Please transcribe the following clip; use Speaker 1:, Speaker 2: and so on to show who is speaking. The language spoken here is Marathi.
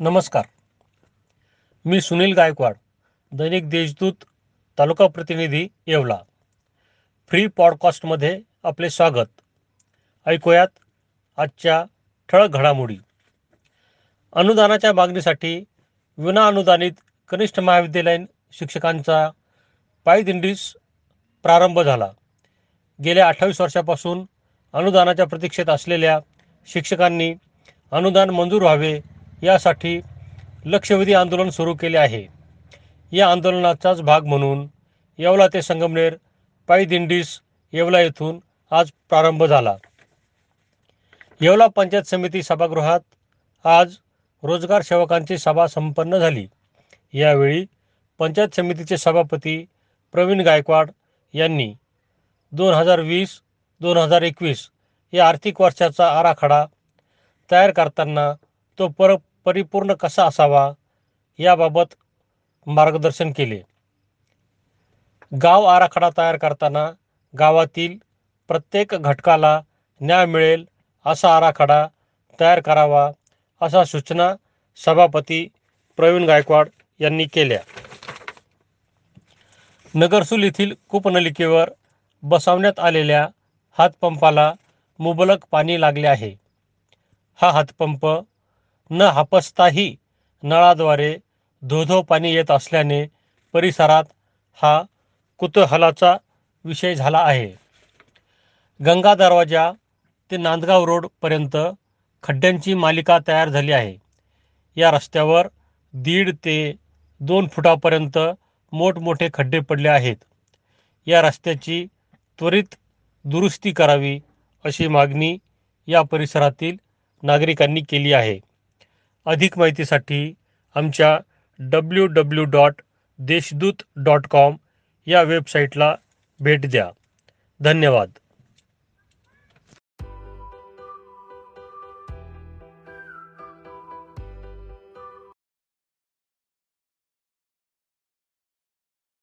Speaker 1: नमस्कार. मी सुनील गायकवाड दैनिक देशदूत तालुका प्रतिनिधी येवला. फ्री पॉडकास्टमध्ये आपले स्वागत. ऐकूयात आजच्या ठळक घडामोडी. अनुदानाच्या मागणीसाठी विना अनुदानित कनिष्ठ महाविद्यालयीन शिक्षकांचा पायदिंडीस प्रारंभ झाला. गेल्या अठ्ठावीस वर्षापासून अनुदानाच्या प्रतीक्षेत असलेल्या शिक्षकांनी अनुदान मंजूर व्हावे यासाठी लक्षवेधी आंदोलन सुरू केले आहे. या आंदोलनाचाच भाग म्हणून येवला ते संगमनेर पायदिंडीस येवला येथून आज प्रारंभ झाला. येवला पंचायत समिती सभागृहात आज रोजगार सेवकांची सभा संपन्न झाली. यावेळी पंचायत समितीचे सभापती प्रवीण गायकवाड यांनी दोन हजार वीस दोन हजार एकवीस या आर्थिक वर्षाचा आराखडा तयार करताना तो पर परिपूर्ण कसा असावा याबाबत मार्गदर्शन केले. गाव आराखडा तयार करताना गावातील प्रत्येक घटकाला न्याय मिळेल असा आराखडा तयार करावा अशा सूचना सभापती प्रवीण गायकवाड यांनी केल्या. नगरसूल येथील कूपनलिकेवर बसवण्यात आलेल्या हातपंपाला मुबलक पाणी लागले आहे. हा हातपंप न हापसताही नळाद्वारे धोधो पाणी येत असल्याने परिसरात हा कुतूहलाचा विषय झाला आहे. गंगा दरवाजा ते नांदगाव रोडपर्यंत खड्ड्यांची मालिका तयार झाली आहे. या रस्त्यावर दीड ते दोन फुटापर्यंत मोठमोठे खड्डे पडले आहेत. या रस्त्याची त्वरित दुरुस्ती करावी अशी मागणी या परिसरातील नागरिकांनी केली आहे. अधिक माहितीसाठी आमच्या W W dot Deshdoot dot com या वेबसाईटला भेट द्या. धन्यवाद.